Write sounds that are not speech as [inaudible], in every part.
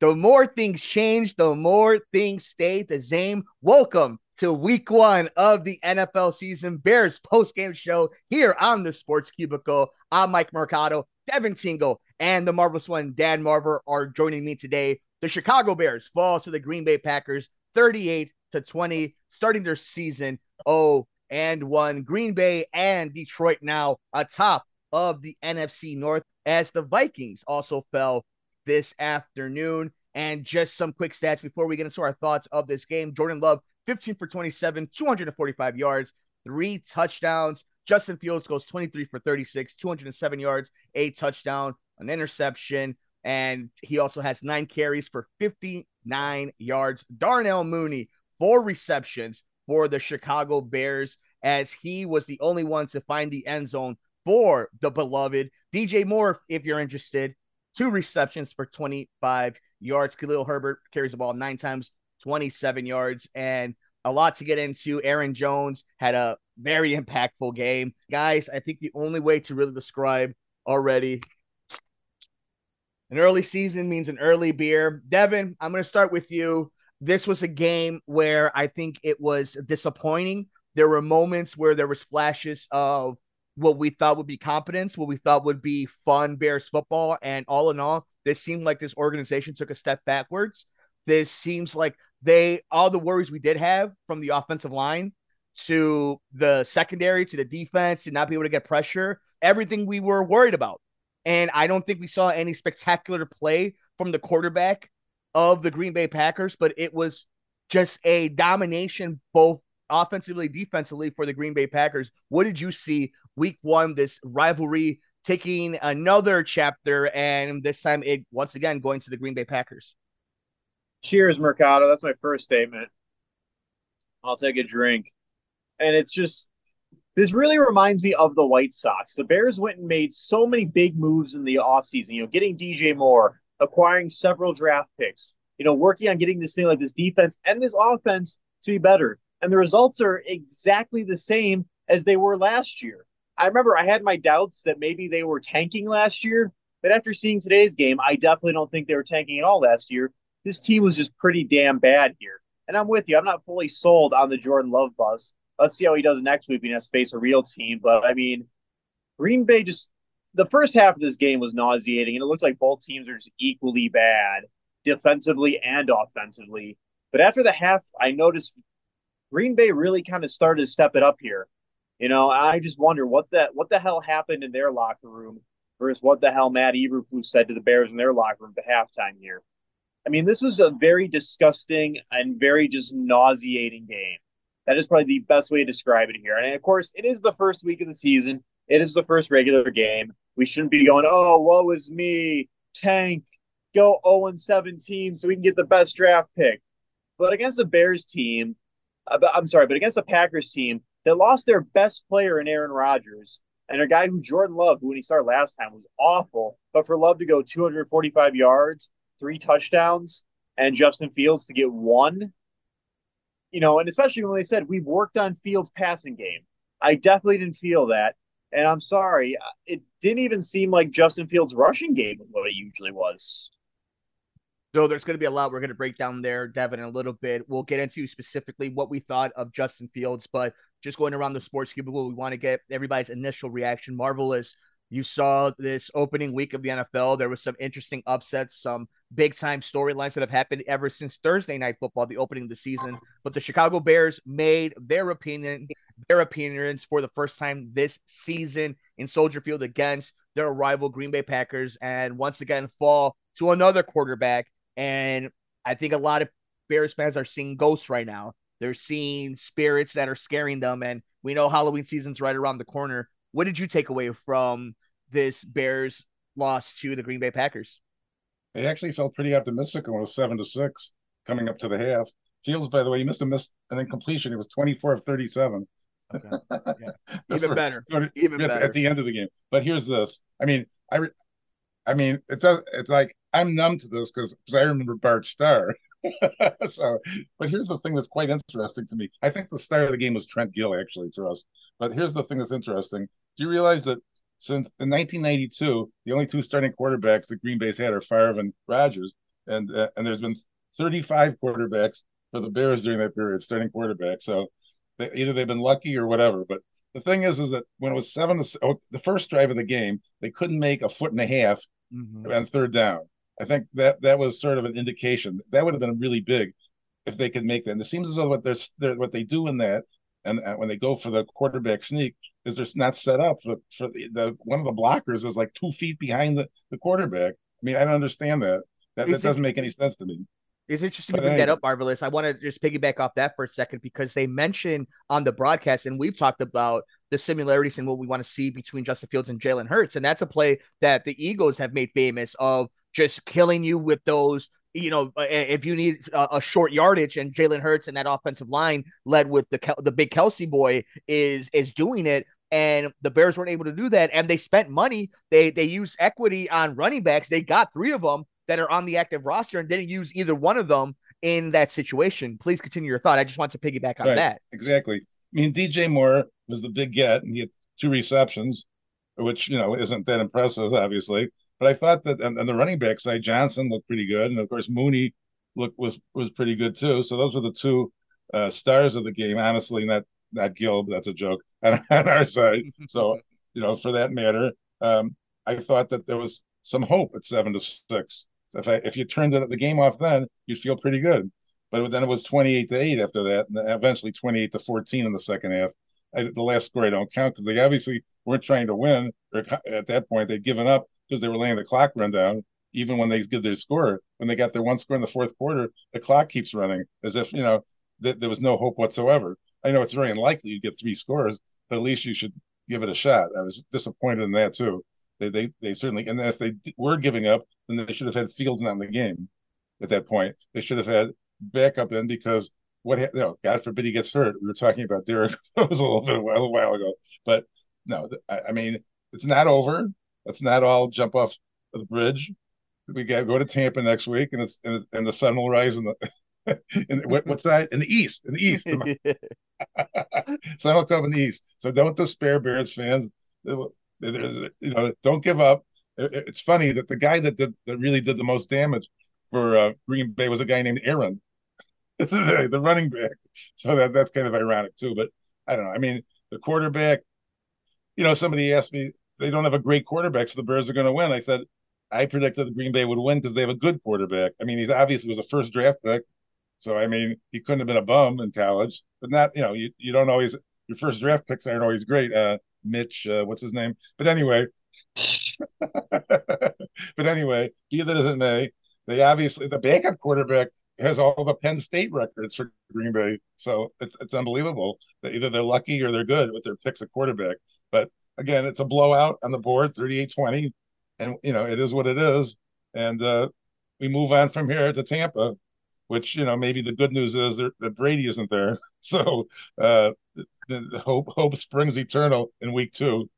The more things change, the more things stay the same. Welcome to week one of the NFL season, Bears post game show here on the Sports Cubicle. I'm Mike Mercado, Devin Tingle, and the marvelous one, Dan Marver, are joining me today. The Chicago Bears fall to the Green Bay Packers 38 to 20, starting their season 0 and 1. Green Bay and Detroit now atop of the NFC North as the Vikings also fell this afternoon. And just some quick stats before we get into our thoughts of this game. Jordan Love, 15 for 27, 245 yards, three touchdowns. Justin Fields goes 23 for 36, 207 yards, a touchdown, an interception. And he also has nine carries for 59 yards. Darnell Mooney, four receptions for the Chicago Bears, as he was the only one to find the end zone for the beloved DJ Moore. If you're interested, two receptions for 25 yards. Khalil Herbert carries the ball nine times, 27 yards, and a lot to get into. Aaron Jones had a very [laughs] impactful game. Guys, I think the only way to really describe already an early season means an early beer. Devin, I'm going to start with you. This was a game where I think it was disappointing. There were moments where there was flashes of what we thought would be competence, what we thought would be fun Bears football. And all in all, this seemed like this organization took a step backwards. This seems like they, all the worries we did have from the offensive line to the secondary to the defense to not be able to get pressure, everything we were worried about. And I don't think we saw any spectacular play from the quarterback of the Green Bay Packers, but it was just a domination both offensively, defensively for the Green Bay Packers. What did you see week one, this rivalry taking another chapter, and this time it once again going to the Green Bay Packers? Cheers, Mercado. That's my first statement. I'll take a drink. And it's just, this really reminds me of the White Sox. The Bears went and made so many big moves in the offseason, you know, getting DJ Moore, acquiring several draft picks, you know, working on getting this thing like this defense and this offense to be better. And the results are exactly the same as they were last year. I remember I had my doubts that maybe they were tanking last year, but after seeing today's game, I definitely don't think they were tanking at all last year. This team was just pretty damn bad here. And I'm with you. I'm not fully sold on the Jordan Love bus. Let's see how he does next week when he has to face a real team. But I mean, Green Bay just the first half of this game was nauseating, and it looks like both teams are just equally bad defensively and offensively. But after the half, I noticed Green Bay really kind of started to step it up here. You know, I just wonder what that what the hell happened in their locker room versus what the hell Matt Eberflus said to the Bears in their locker room at halftime here. I mean, this was a very disgusting and very just nauseating game. That is probably the best way to describe it here. And of course, it is the first week of the season. It is the first regular game. We shouldn't be going, oh, woe is me, tank, go 0 17 so we can get the best draft pick. But against the Bears team, uh, I'm sorry, but against the Packers team they lost their best player in Aaron Rodgers and a guy who Jordan Love, who when he started last time was awful, but for Love to go 245 yards, three touchdowns, and Justin Fields to get one, you know, and especially when they said we've worked on Fields' passing game, I definitely didn't feel that. And I'm sorry, it didn't even seem like Justin Fields' rushing game was what it usually was. So there's going to be a lot we're going to break down there, Devin, in a little bit. We'll get into specifically what we thought of Justin Fields, but just going around the sports cubicle, we want to get everybody's initial reaction. Marvelous. You saw this opening week of the NFL. There was some interesting upsets, some big time storylines that have happened ever since Thursday night football, the opening of the season. But the Chicago Bears made their opinion, their appearance for the first time this season in Soldier Field against their rival Green Bay Packers, and once again fall to another quarterback and I think a lot of Bears fans are seeing ghosts right now. They're seeing spirits that are scaring them. And we know Halloween season's right around the corner. What did you take away from this Bears loss to the Green Bay Packers? They actually felt pretty optimistic when it was seven to six coming up to the half. Fields, by the way, he missed a miss an incompletion. It was 24 of 37. Okay. [laughs] Yeah. Even better. [laughs] Even at, better. At the end of the game. But here's this. I mean, I I mean, it does it's like I'm numb to this because I remember Bart Starr. [laughs] so, but here's the thing that's quite interesting to me. I think the star of the game was Trent Gill, actually, to us. But here's the thing that's interesting. Do you realize that since in 1992, the only two starting quarterbacks that Green Bay's had are Favre and Rodgers, and uh, and there's been 35 quarterbacks for the Bears during that period, starting quarterback. So they, either they've been lucky or whatever. But the thing is, is that when it was seven to oh, the first drive of the game, they couldn't make a foot and a half mm-hmm. on third down. I think that that was sort of an indication that would have been really big if they could make that. And it seems as though what they're, they're what they do in that, and, and, when they go for the quarterback sneak, is they're not set up for for the, the one of the blockers is like two feet behind the, the quarterback. I mean, I don't understand that. That, that doesn't make any sense to me. It's interesting to bring that up, Marvelous. I want to just piggyback off that for a second because they mentioned on the broadcast, and we've talked about the similarities and what we want to see between Justin Fields and Jalen Hurts. And that's a play that the Eagles have made famous of just killing you with those. You know, uh, if you need a, a short yardage, and Jalen Hurts and that offensive line led with the the big Kelce boy is is doing it, and the Bears weren't able to do that, and they spent money. They they used equity on running backs. They got three of them that are on the active roster and didn't use either one of them in that situation. Please continue your thought. I just want to piggyback on right, that. Exactly. I mean, DJ Moore was the big get, and he had two receptions, which you know isn't that impressive, obviously. But I thought that on, the running back side, Johnson looked pretty good, and of course Mooney looked was was pretty good too. So those were the two uh, stars of the game. Honestly, not not Gill, that's a joke [laughs] on, on our side. so [laughs] you know, for that matter, um, I thought that there was some hope at seven to six. If I, if you turned the, the game off then, you'd feel pretty good. But then it was 28 to 8 after that, and eventually 28 to 14 in the second half. The last score I don't count because they obviously weren't trying to win. Or at that point, they'd given up because they were letting the clock run down. Even when they did their score, when they got their one score in the fourth quarter, the clock keeps running as if you know th- there was no hope whatsoever. I know it's very unlikely you get three scores, but at least you should give it a shot. I was disappointed in that too. They they they certainly and if they were giving up, then they should have had Fields not in the game at that point. They should have had backup in because what you know, God forbid he gets hurt. We were talking about Derek it [laughs] was a little bit a while, a while ago, but no, I, I, mean it's not over. Let's not all jump off the bridge. We got to go to Tampa next week, and it's and, and the sun will rise in the. [laughs] in, what, what's that in the east? In the east, [laughs] sun will come in the east. So don't despair, Bears fans. There's, you know, don't give up. It's funny that the guy that did that really did the most damage for uh, Green Bay was a guy named Aaron. The, the running back. So that that's kind of ironic too. But I don't know. I mean, the quarterback. You know, somebody asked me they don't have a great quarterback, so the Bears are going to win. I said I predicted the Green Bay would win because they have a good quarterback. I mean, he obviously was a first draft pick, so I mean, he couldn't have been a bum in college. But not, you know, you, you don't always your first draft picks aren't always great. Uh, Mitch, uh, what's his name? But anyway, [laughs] but anyway, be that as it may, they obviously the backup quarterback has all the Penn State records for Green Bay, so it's it's unbelievable that either they're lucky or they're good with their picks at quarterback. But again, it's a blowout on the board, 38-20, and you know it is what it is, and uh, we move on from here to Tampa, which you know maybe the good news is that Brady isn't there, [laughs] so uh, hope hope springs eternal in week two.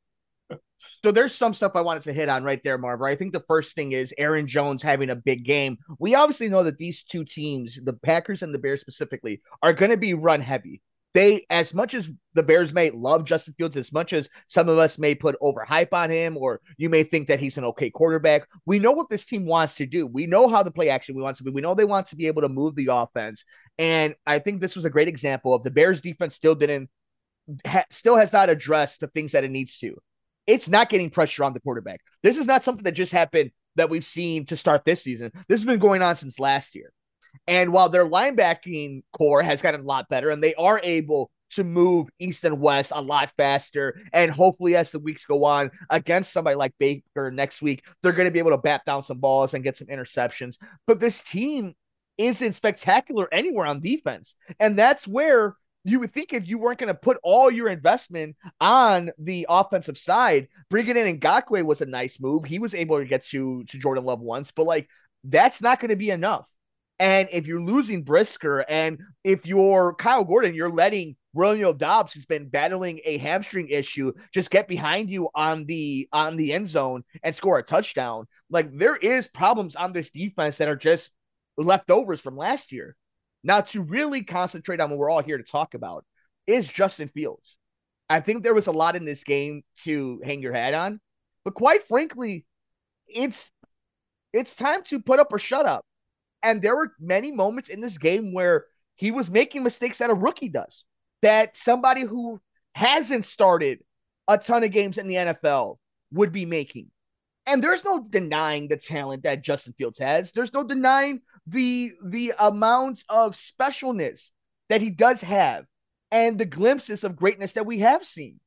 So there's some stuff I wanted to hit on right there, Marv. I think the first thing is Aaron Jones having a big game. We obviously know that these two teams, the Packers and the Bears specifically, are going to be run heavy. They, as much as the Bears may love Justin Fields, as much as some of us may put overhype on him, or you may think that he's an okay quarterback, we know what this team wants to do. We know how the play action we want to be. We know they want to be able to move the offense. And I think this was a great example of the Bears defense still didn't ha- still has not addressed the things that it needs to. It's not getting pressure on the quarterback. This is not something that just happened that we've seen to start this season. This has been going on since last year. And while their linebacking core has gotten a lot better and they are able to move east and west a lot faster. And hopefully, as the weeks go on against somebody like Baker next week, they're going to be able to bat down some balls and get some interceptions. But this team isn't spectacular anywhere on defense. And that's where you would think if you weren't going to put all your investment on the offensive side, bringing in Ngakoue was a nice move. He was able to get to to Jordan Love once, but like that's not going to be enough. And if you're losing Brisker, and if you're Kyler Gordon, you're letting Romeo Doubs, who's been battling a hamstring issue, just get behind you on the on the end zone and score a touchdown. Like there is problems on this defense that are just leftovers from last year. Now, to really concentrate on what we're all here to talk about is Justin Fields. I think there was a lot in this game to hang your hat on, but quite frankly, it's it's time to put up or shut up. And there were many moments in this game where he was making mistakes that a rookie does, that somebody who hasn't started a ton of games in the NFL would be making. And there's no denying the talent that Justin Fields has. There's no denying the the amount of specialness that he does have and the glimpses of greatness that we have seen.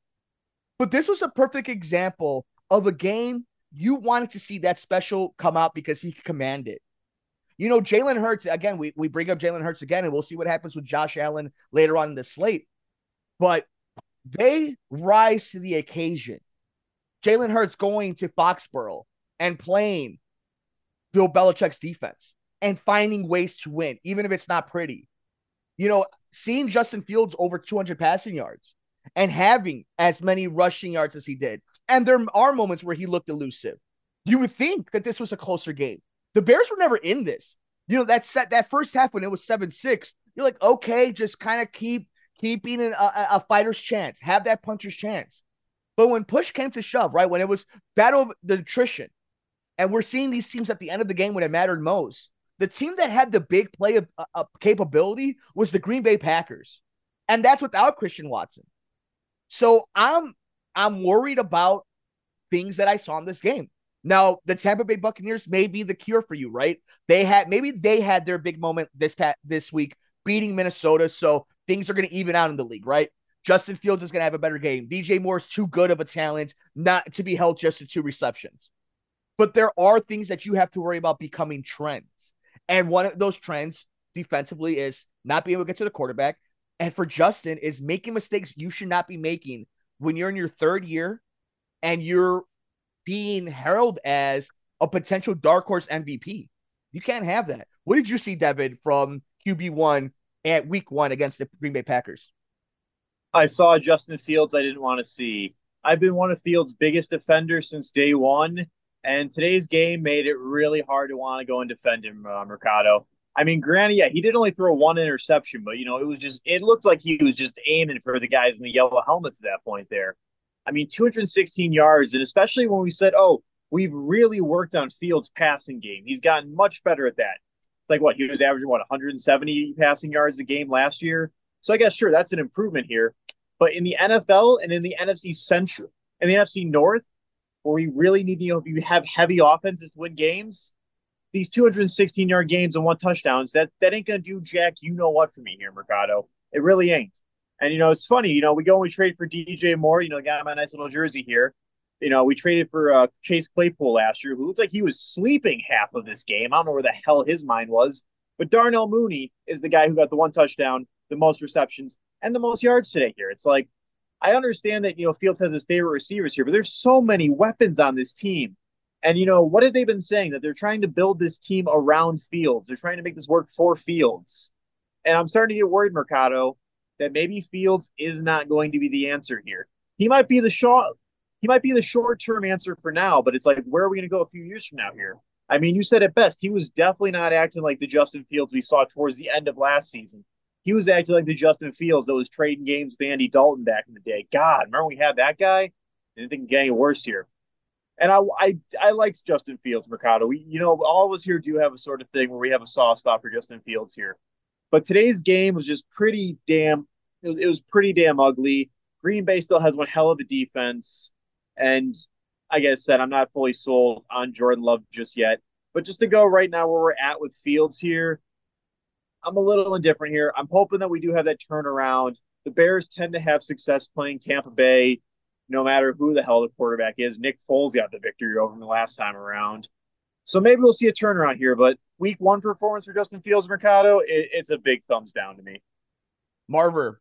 But this was a perfect example of a game you wanted to see that special come out because he could command it. You know, Jalen Hurts, again, we, we bring up Jalen Hurts again, and we'll see what happens with Josh Allen later on in the slate. But they rise to the occasion. Jalen Hurts going to Foxborough and playing Bill Belichick's defense and finding ways to win, even if it's not pretty. You know, seeing Justin Fields over 200 passing yards and having as many rushing yards as he did. And there are moments where he looked elusive. You would think that this was a closer game. The Bears were never in this. You know, that set that first half when it was 7-6, you're like, okay, just kind of keep keeping a, a, a fighter's chance, have that puncher's chance. But when push came to shove, right, when it was battle of the attrition, and we're seeing these teams at the end of the game when it mattered most, the team that had the big play of, uh, capability was the Green Bay Packers, and that's without Christian Watson. So I'm I'm worried about things that I saw in this game. Now, the Tampa Bay Buccaneers may be the cure for you, right? They had maybe they had their big moment this pat this week beating Minnesota, so things are going to even out in the league, right? Justin Fields is going to have a better game. DJ Moore is too good of a talent not to be held just to two receptions. But there are things that you have to worry about becoming trends. And one of those trends defensively is not being able to get to the quarterback. And for Justin, is making mistakes you should not be making when you're in your third year and you're being heralded as a potential dark horse MVP. You can't have that. What did you see, David, from QB1 at week one against the Green Bay Packers? I saw Justin Fields I didn't want to see. I've been one of Fields' biggest defenders since day one. And today's game made it really hard to want to go and defend him, uh, Mercado. I mean, granted, yeah, he did only throw one interception, but you know, it was just it looked like he was just aiming for the guys in the yellow helmets at that point there. I mean, 216 yards, and especially when we said, "Oh, we've really worked on Fields' passing game. He's gotten much better at that." It's like what he was averaging what 170 passing yards a game last year. So I guess sure that's an improvement here, but in the NFL and in the NFC Central and the NFC North, where we really need to, you know, if you have heavy offenses to win games, these 216 yard games and one touchdowns, that that ain't gonna do jack you know what for me here, Mercado. It really ain't. And you know, it's funny, you know, we go and we trade for DJ Moore, you know, got my nice little jersey here. You know, we traded for uh, Chase Claypool last year, who looks like he was sleeping half of this game. I don't know where the hell his mind was. But Darnell Mooney is the guy who got the one touchdown, the most receptions, and the most yards today here. It's like I understand that you know Fields has his favorite receivers here, but there's so many weapons on this team. And you know what have they been saying that they're trying to build this team around Fields? They're trying to make this work for Fields. And I'm starting to get worried, Mercado, that maybe Fields is not going to be the answer here. He might be the short he might be the short term answer for now, but it's like where are we going to go a few years from now here? I mean, you said it best. He was definitely not acting like the Justin Fields we saw towards the end of last season he was acting like the Justin Fields that was trading games with Andy Dalton back in the day. God, remember we had that guy? Didn't think getting worse here. And I, I, I liked Justin Fields, Mercado. We, you know, all of us here do have a sort of thing where we have a soft spot for Justin Fields here. But today's game was just pretty damn. It was, it was pretty damn ugly. Green Bay still has one hell of a defense, and like I said, I'm not fully sold on Jordan Love just yet. But just to go right now where we're at with Fields here, I'm a little indifferent here. I'm hoping that we do have that turnaround. The Bears tend to have success playing Tampa Bay, no matter who the hell the quarterback is. Nick Foles got the victory over them the last time around. So maybe we'll see a turnaround here. But week one performance for Justin Fields Mercado, it, it's a big thumbs down to me. Marver,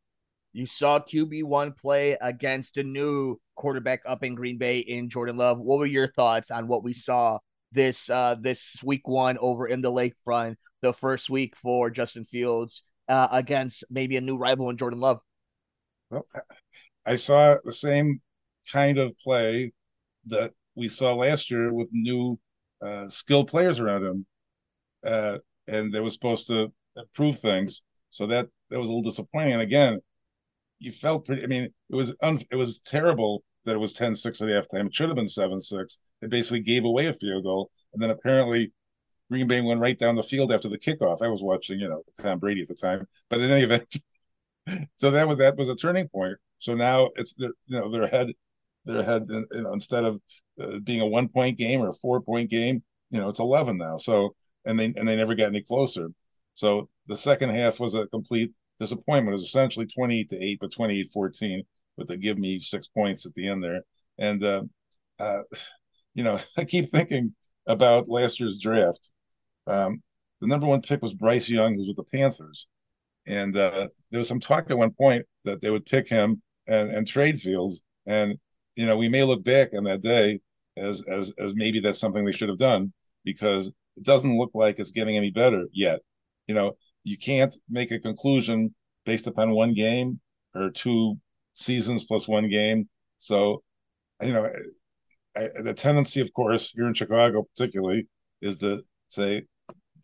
you saw QB1 play against a new quarterback up in Green Bay in Jordan Love. What were your thoughts on what we saw this uh this week one over in the lakefront the first week for Justin Fields uh, against maybe a new rival in Jordan Love? Well, I saw the same kind of play that we saw last year with new uh, skilled players around him, uh, and they were supposed to improve things. So that that was a little disappointing. And again, you felt pretty. I mean, it was un, it was terrible that it was 10-6 at halftime. It should have been 7-6. They basically gave away a field goal, and then apparently Green Bay went right down the field after the kickoff. I was watching, you know, Tom Brady at the time, but in any event, [laughs] so that was that was a turning point. So now it's their, you know, they're ahead, they're ahead. You know, instead of uh, being a one point game or a four point game, you know, it's eleven now. So and they and they never got any closer. So the second half was a complete disappointment. It was essentially twenty eight to eight, but 28-14, but they give me six points at the end there. And uh, uh, [sighs] you know, [laughs] I keep thinking about last year's draft. Um, the number one pick was Bryce Young, who's with the Panthers, and uh, there was some talk at one point that they would pick him and, and trade Fields. And you know, we may look back on that day as as as maybe that's something they should have done because it doesn't look like it's getting any better yet. You know, you can't make a conclusion based upon one game or two seasons plus one game. So, you know, I, the tendency, of course, here in Chicago, particularly, is to say,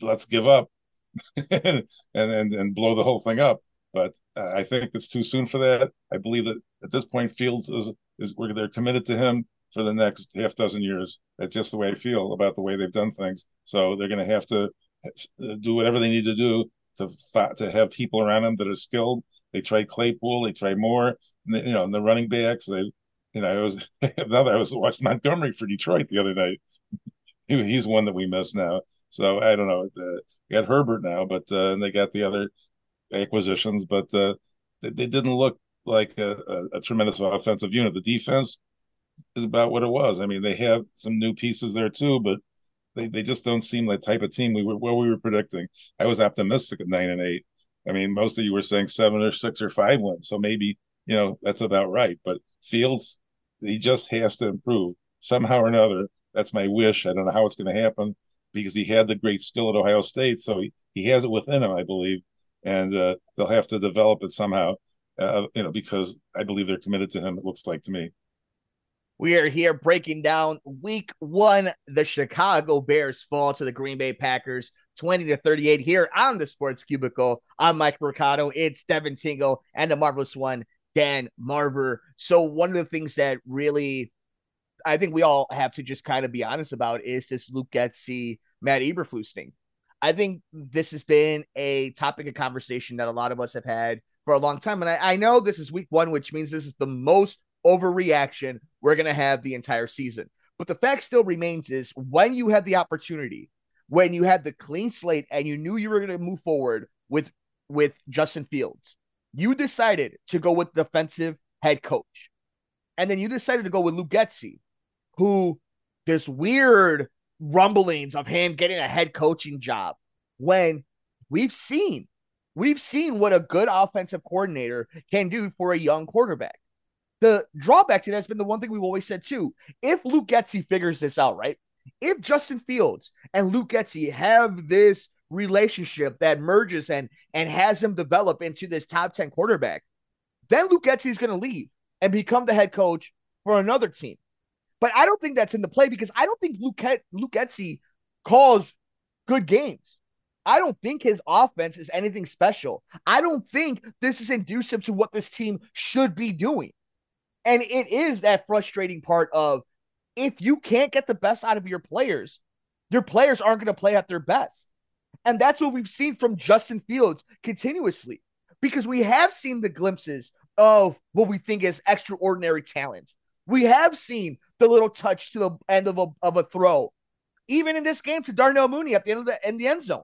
"Let's give up," [laughs] and, and and blow the whole thing up. But I think it's too soon for that. I believe that at this point, Fields is is they're committed to him for the next half dozen years. That's just the way I feel about the way they've done things. So they're going to have to uh, do whatever they need to do to to have people around them that are skilled. They tried Claypool, they tried Moore, you know, and the running backs. They, you know, I was [laughs] now I was watching Montgomery for Detroit the other night. [laughs] he's one that we miss now. So I don't know. Uh, got Herbert now, but uh, and they got the other acquisitions, but uh, they, they didn't look like a, a, a, tremendous offensive unit. The defense is about what it was. I mean, they have some new pieces there too, but they, they just don't seem like type of team we were what we were predicting. I was optimistic at nine and eight. I mean, most of you were saying seven or six or five wins, so maybe you know that's about right. But Fields, he just has to improve somehow or another. That's my wish. I don't know how it's going to happen because he had the great skill at Ohio State, so he, he has it within him, I believe, and uh, they'll have to develop it somehow. Uh, you know, because I believe they're committed to him. It looks like to me. We are here breaking down week one. The Chicago Bears fall to the Green Bay Packers 20 to 38 here on the Sports Cubicle. I'm Mike Mercado. It's Devin Tingle and the marvelous one, Dan Marver. So, one of the things that really I think we all have to just kind of be honest about is this Luke Getsy, Matt Eberflus thing. I think this has been a topic of conversation that a lot of us have had for a long time. And I, I know this is week one, which means this is the most overreaction we're going to have the entire season. But the fact still remains is when you had the opportunity, when you had the clean slate and you knew you were going to move forward with with Justin Fields, you decided to go with defensive head coach. And then you decided to go with Luke Getsy, who this weird rumblings of him getting a head coaching job when we've seen we've seen what a good offensive coordinator can do for a young quarterback the drawback to that has been the one thing we've always said too. If Luke Getsy figures this out, right? If Justin Fields and Luke Getsy have this relationship that merges and and has him develop into this top 10 quarterback, then Luke Getsy is going to leave and become the head coach for another team. But I don't think that's in the play because I don't think Luke, Luke Getsy calls good games. I don't think his offense is anything special. I don't think this is conducive to what this team should be doing. And it is that frustrating part of if you can't get the best out of your players, your players aren't going to play at their best. And that's what we've seen from Justin Fields continuously because we have seen the glimpses of what we think is extraordinary talent. We have seen the little touch to the end of a, of a throw, even in this game to Darnell Mooney at the end of the, in the end zone.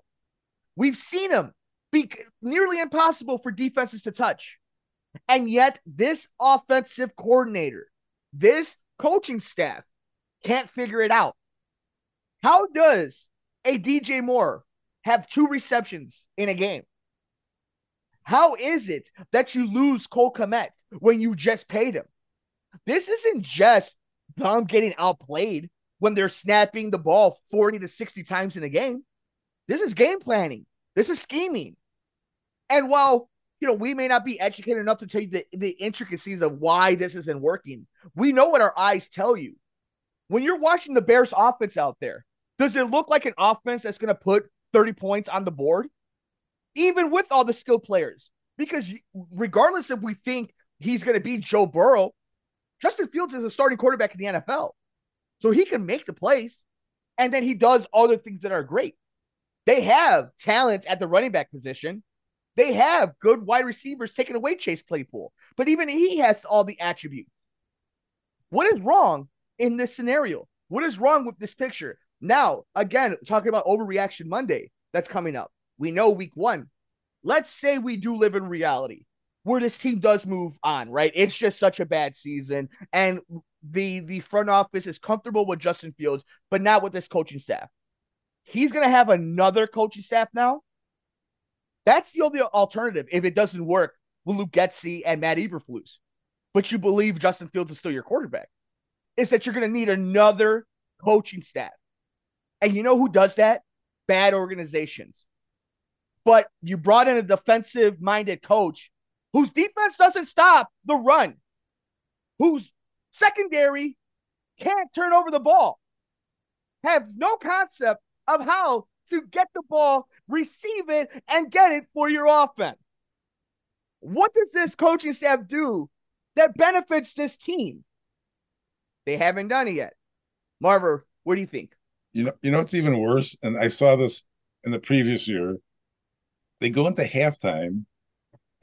We've seen him be nearly impossible for defenses to touch. And yet, this offensive coordinator, this coaching staff can't figure it out. How does a DJ Moore have two receptions in a game? How is it that you lose Cole Kmet when you just paid him? This isn't just them getting outplayed when they're snapping the ball 40 to 60 times in a game. This is game planning. This is scheming. And while you know, we may not be educated enough to tell you the, the intricacies of why this isn't working. We know what our eyes tell you. When you're watching the Bears offense out there, does it look like an offense that's going to put 30 points on the board? Even with all the skilled players. Because regardless if we think he's going to be Joe Burrow, Justin Fields is a starting quarterback in the NFL. So he can make the plays. And then he does other things that are great. They have talent at the running back position. They have good wide receivers taking away Chase Claypool, but even he has all the attributes. What is wrong in this scenario? What is wrong with this picture? Now, again, talking about overreaction Monday that's coming up. We know week one. Let's say we do live in reality where this team does move on, right? It's just such a bad season. And the the front office is comfortable with Justin Fields, but not with this coaching staff. He's gonna have another coaching staff now. That's the only alternative if it doesn't work with Luke Getsy and Matt Eberflus. But you believe Justin Fields is still your quarterback. Is that you're gonna need another coaching staff. And you know who does that? Bad organizations. But you brought in a defensive minded coach whose defense doesn't stop the run, whose secondary can't turn over the ball, have no concept of how to get the ball, receive it, and get it for your offense. What does this coaching staff do that benefits this team? They haven't done it yet. Marver, what do you think? You know, you know it's even worse, and I saw this in the previous year. They go into halftime,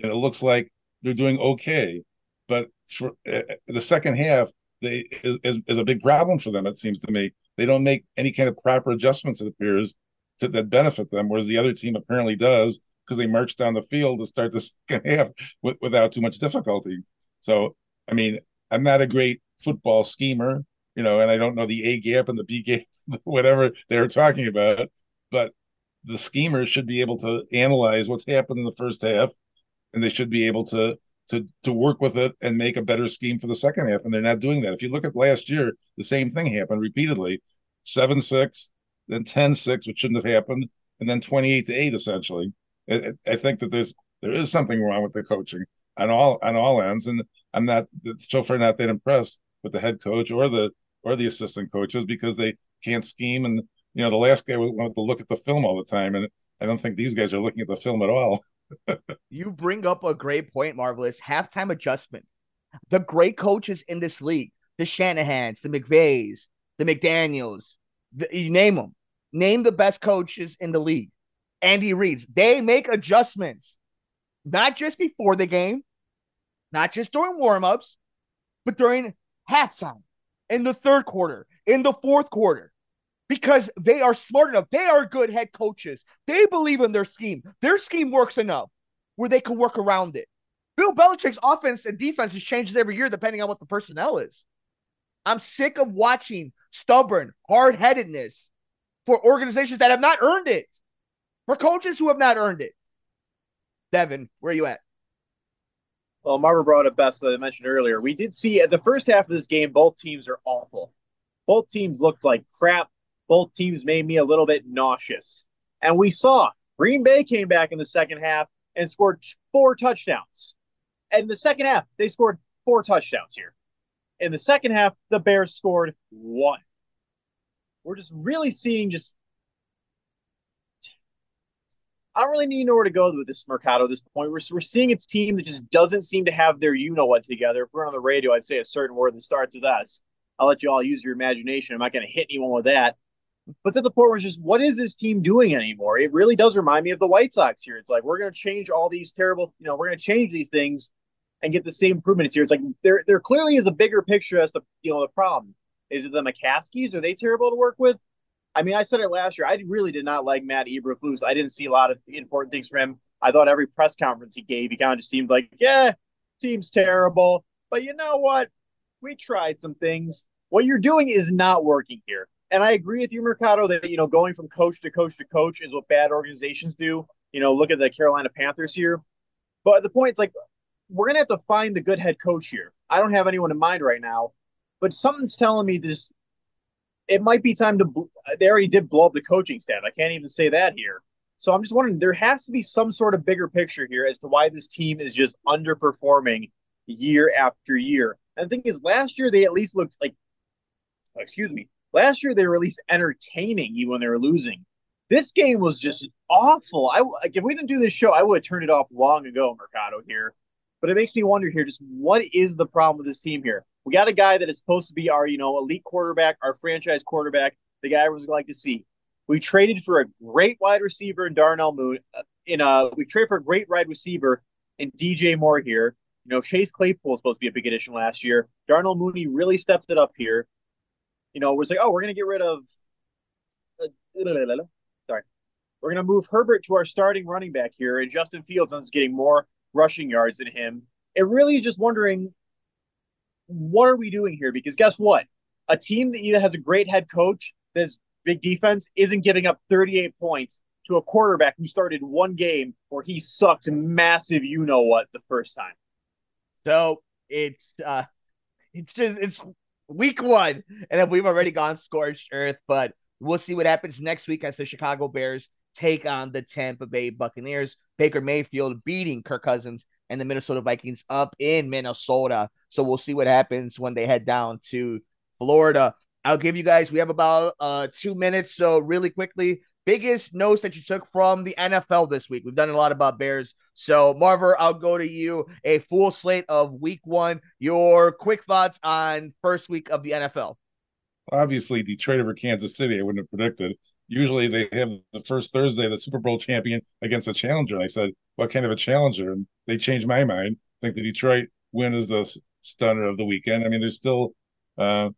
and it looks like they're doing okay, but for uh, the second half, they is, is, is a big problem for them. It seems to me they don't make any kind of proper adjustments. It appears to, that benefit them, whereas the other team apparently does because they march down the field to start the [laughs] second half with, without too much difficulty. So, I mean, I'm not a great football schemer, you know, and I don't know the A gap and the B gap, [laughs] whatever they're talking about, but the schemers should be able to analyze what's happened in the first half, and they should be able to to to work with it and make a better scheme for the second half. And they're not doing that. If you look at last year, the same thing happened repeatedly: seven six, then 10-6, which shouldn't have happened, and then twenty eight to eight. Essentially, I, I think that there's there is something wrong with the coaching on all on all ends, and I'm not so far not that impressed with the head coach or the or the assistant coaches because they can't scheme. And you know, the last guy wanted to look at the film all the time, and I don't think these guys are looking at the film at all. You bring up a great point, Marvelous. Halftime adjustment. The great coaches in this league, the Shanahans, the McVays, the McDaniels, the, you name them. Name the best coaches in the league. Andy Reid's. They make adjustments, not just before the game, not just during warmups, but during halftime, in the third quarter, in the fourth quarter because they are smart enough. They are good head coaches. They believe in their scheme. Their scheme works enough where they can work around it. Bill Belichick's offense and defense changes every year depending on what the personnel is. I'm sick of watching stubborn, hard headedness for organizations that have not earned it, for coaches who have not earned it. Devin, where are you at? Well, Marva brought up best, as I mentioned earlier. We did see at the first half of this game, both teams are awful. Both teams looked like crap both teams made me a little bit nauseous. And we saw Green Bay came back in the second half and scored four touchdowns. And the second half, they scored four touchdowns here. In the second half, the Bears scored one. We're just really seeing just. I don't really need to know where to go with this Mercado at this point. We're, we're seeing a team that just doesn't seem to have their you know what together. If we're on the radio, I'd say a certain word that starts with us. I'll let you all use your imagination. I'm not going to hit anyone with that. But to the point where it's just, what is this team doing anymore? It really does remind me of the White Sox here. It's like we're going to change all these terrible, you know, we're going to change these things and get the same improvements here. It's like there, there clearly is a bigger picture as to you know the problem. Is it the McCaskeys? Are they terrible to work with? I mean, I said it last year. I really did not like Matt Eberflus. I didn't see a lot of important things from him. I thought every press conference he gave, he kind of just seemed like, yeah, team's terrible. But you know what? We tried some things. What you're doing is not working here and I agree with you, Mercado, that you know going from coach to coach to coach is what bad organizations do. You know, look at the Carolina Panthers here. But the point is like we're gonna have to find the good head coach here. I don't have anyone in mind right now, but something's telling me this. It might be time to. They already did blow up the coaching staff. I can't even say that here. So I'm just wondering. There has to be some sort of bigger picture here as to why this team is just underperforming year after year. And the thing is, last year they at least looked like. Excuse me Last year they were at least entertaining even when they were losing. This game was just awful. I like if we didn't do this show, I would have turned it off long ago, Mercado here. But it makes me wonder here, just what is the problem with this team here? We got a guy that is supposed to be our, you know, elite quarterback, our franchise quarterback, the guy was like to see. We traded for a great wide receiver in Darnell Moon. Uh, in a we traded for a great wide receiver in DJ Moore here. You know, Chase Claypool was supposed to be a big addition last year. Darnell Mooney really steps it up here. You know, we're like, oh, we're gonna get rid of. Uh, sorry, we're gonna move Herbert to our starting running back here, and Justin Fields is getting more rushing yards than him. And really just wondering, what are we doing here? Because guess what? A team that either has a great head coach that's big defense isn't giving up 38 points to a quarterback who started one game where he sucked massive you know what the first time. So it's uh it's just it's week one, and then we've already gone scorched earth, but we'll see what happens next week as the Chicago Bears take on the Tampa Bay Buccaneers. Baker Mayfield beating Kirk Cousins and the Minnesota Vikings up in Minnesota. So we'll see what happens when they head down to Florida. I'll give you guys, we have about uh two minutes. So really quickly, biggest notes that you took from the NFL this week. We've done a lot about Bears. So, Marver, I'll go to you. A full slate of week one. Your quick thoughts on first week of the NFL. Obviously, Detroit over Kansas City, I wouldn't have predicted. Usually they have the first Thursday, the Super Bowl champion against a challenger. And I said, what kind of a challenger? And they changed my mind. I think the Detroit win is the stunner of the weekend. I mean, there's still uh,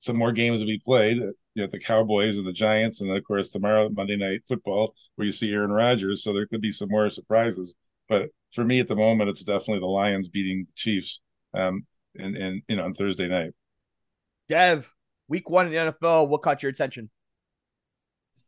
some more games to be played. You know, the Cowboys and the Giants, and of course tomorrow Monday Night Football, where you see Aaron Rodgers. So there could be some more surprises. But for me at the moment, it's definitely the Lions beating Chiefs, um, and and you know on Thursday night. Dev, week one in the NFL, what caught your attention?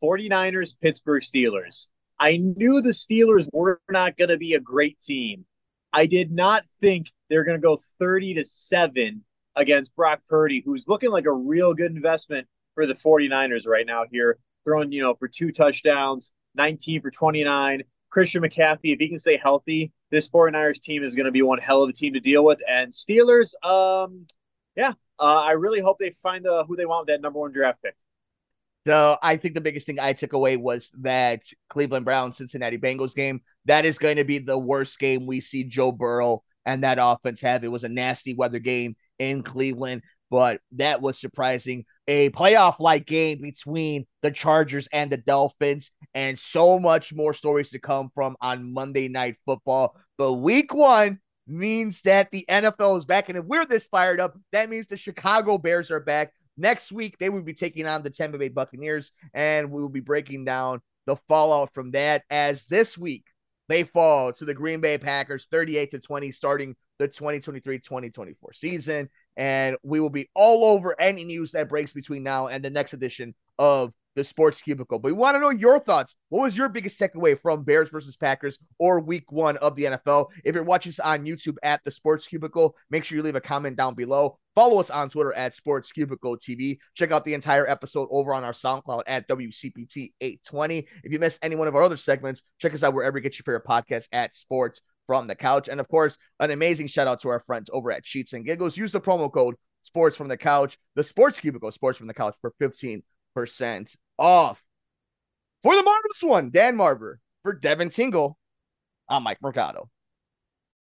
49ers, Pittsburgh Steelers. I knew the Steelers were not going to be a great team. I did not think they're going to go 30 to 7 against Brock Purdy, who's looking like a real good investment for the 49ers right now here, throwing, you know, for two touchdowns, 19 for 29. Christian McCaffrey, if he can stay healthy, this 49ers team is going to be one hell of a team to deal with. And Steelers, um, yeah, uh, I really hope they find uh, who they want with that number one draft pick. So I think the biggest thing I took away was that Cleveland Brown Cincinnati Bengals game. That is going to be the worst game we see Joe Burrow and that offense have. It was a nasty weather game in Cleveland, but that was surprising. A playoff like game between the Chargers and the Dolphins, and so much more stories to come from on Monday Night Football. But week one means that the NFL is back. And if we're this fired up, that means the Chicago Bears are back. Next week, they will be taking on the Tampa Bay Buccaneers, and we will be breaking down the fallout from that. As this week, they fall to the Green Bay Packers 38 to 20, starting the 2023 2024 season. And we will be all over any news that breaks between now and the next edition of the Sports Cubicle. But we want to know your thoughts. What was your biggest takeaway from Bears versus Packers or week one of the NFL? If you're watching us on YouTube at the Sports Cubicle, make sure you leave a comment down below. Follow us on Twitter at Sports Cubicle TV. Check out the entire episode over on our SoundCloud at WCPT 820. If you missed any one of our other segments, check us out wherever you get your favorite podcast at Sports from the couch. And of course, an amazing shout out to our friends over at Sheets and Giggles. Use the promo code Sports from the Couch, the Sports Cubicle Sports from the Couch for 15% off. For the marvelous one, Dan Marver, for Devin Tingle, I'm Mike Mercado.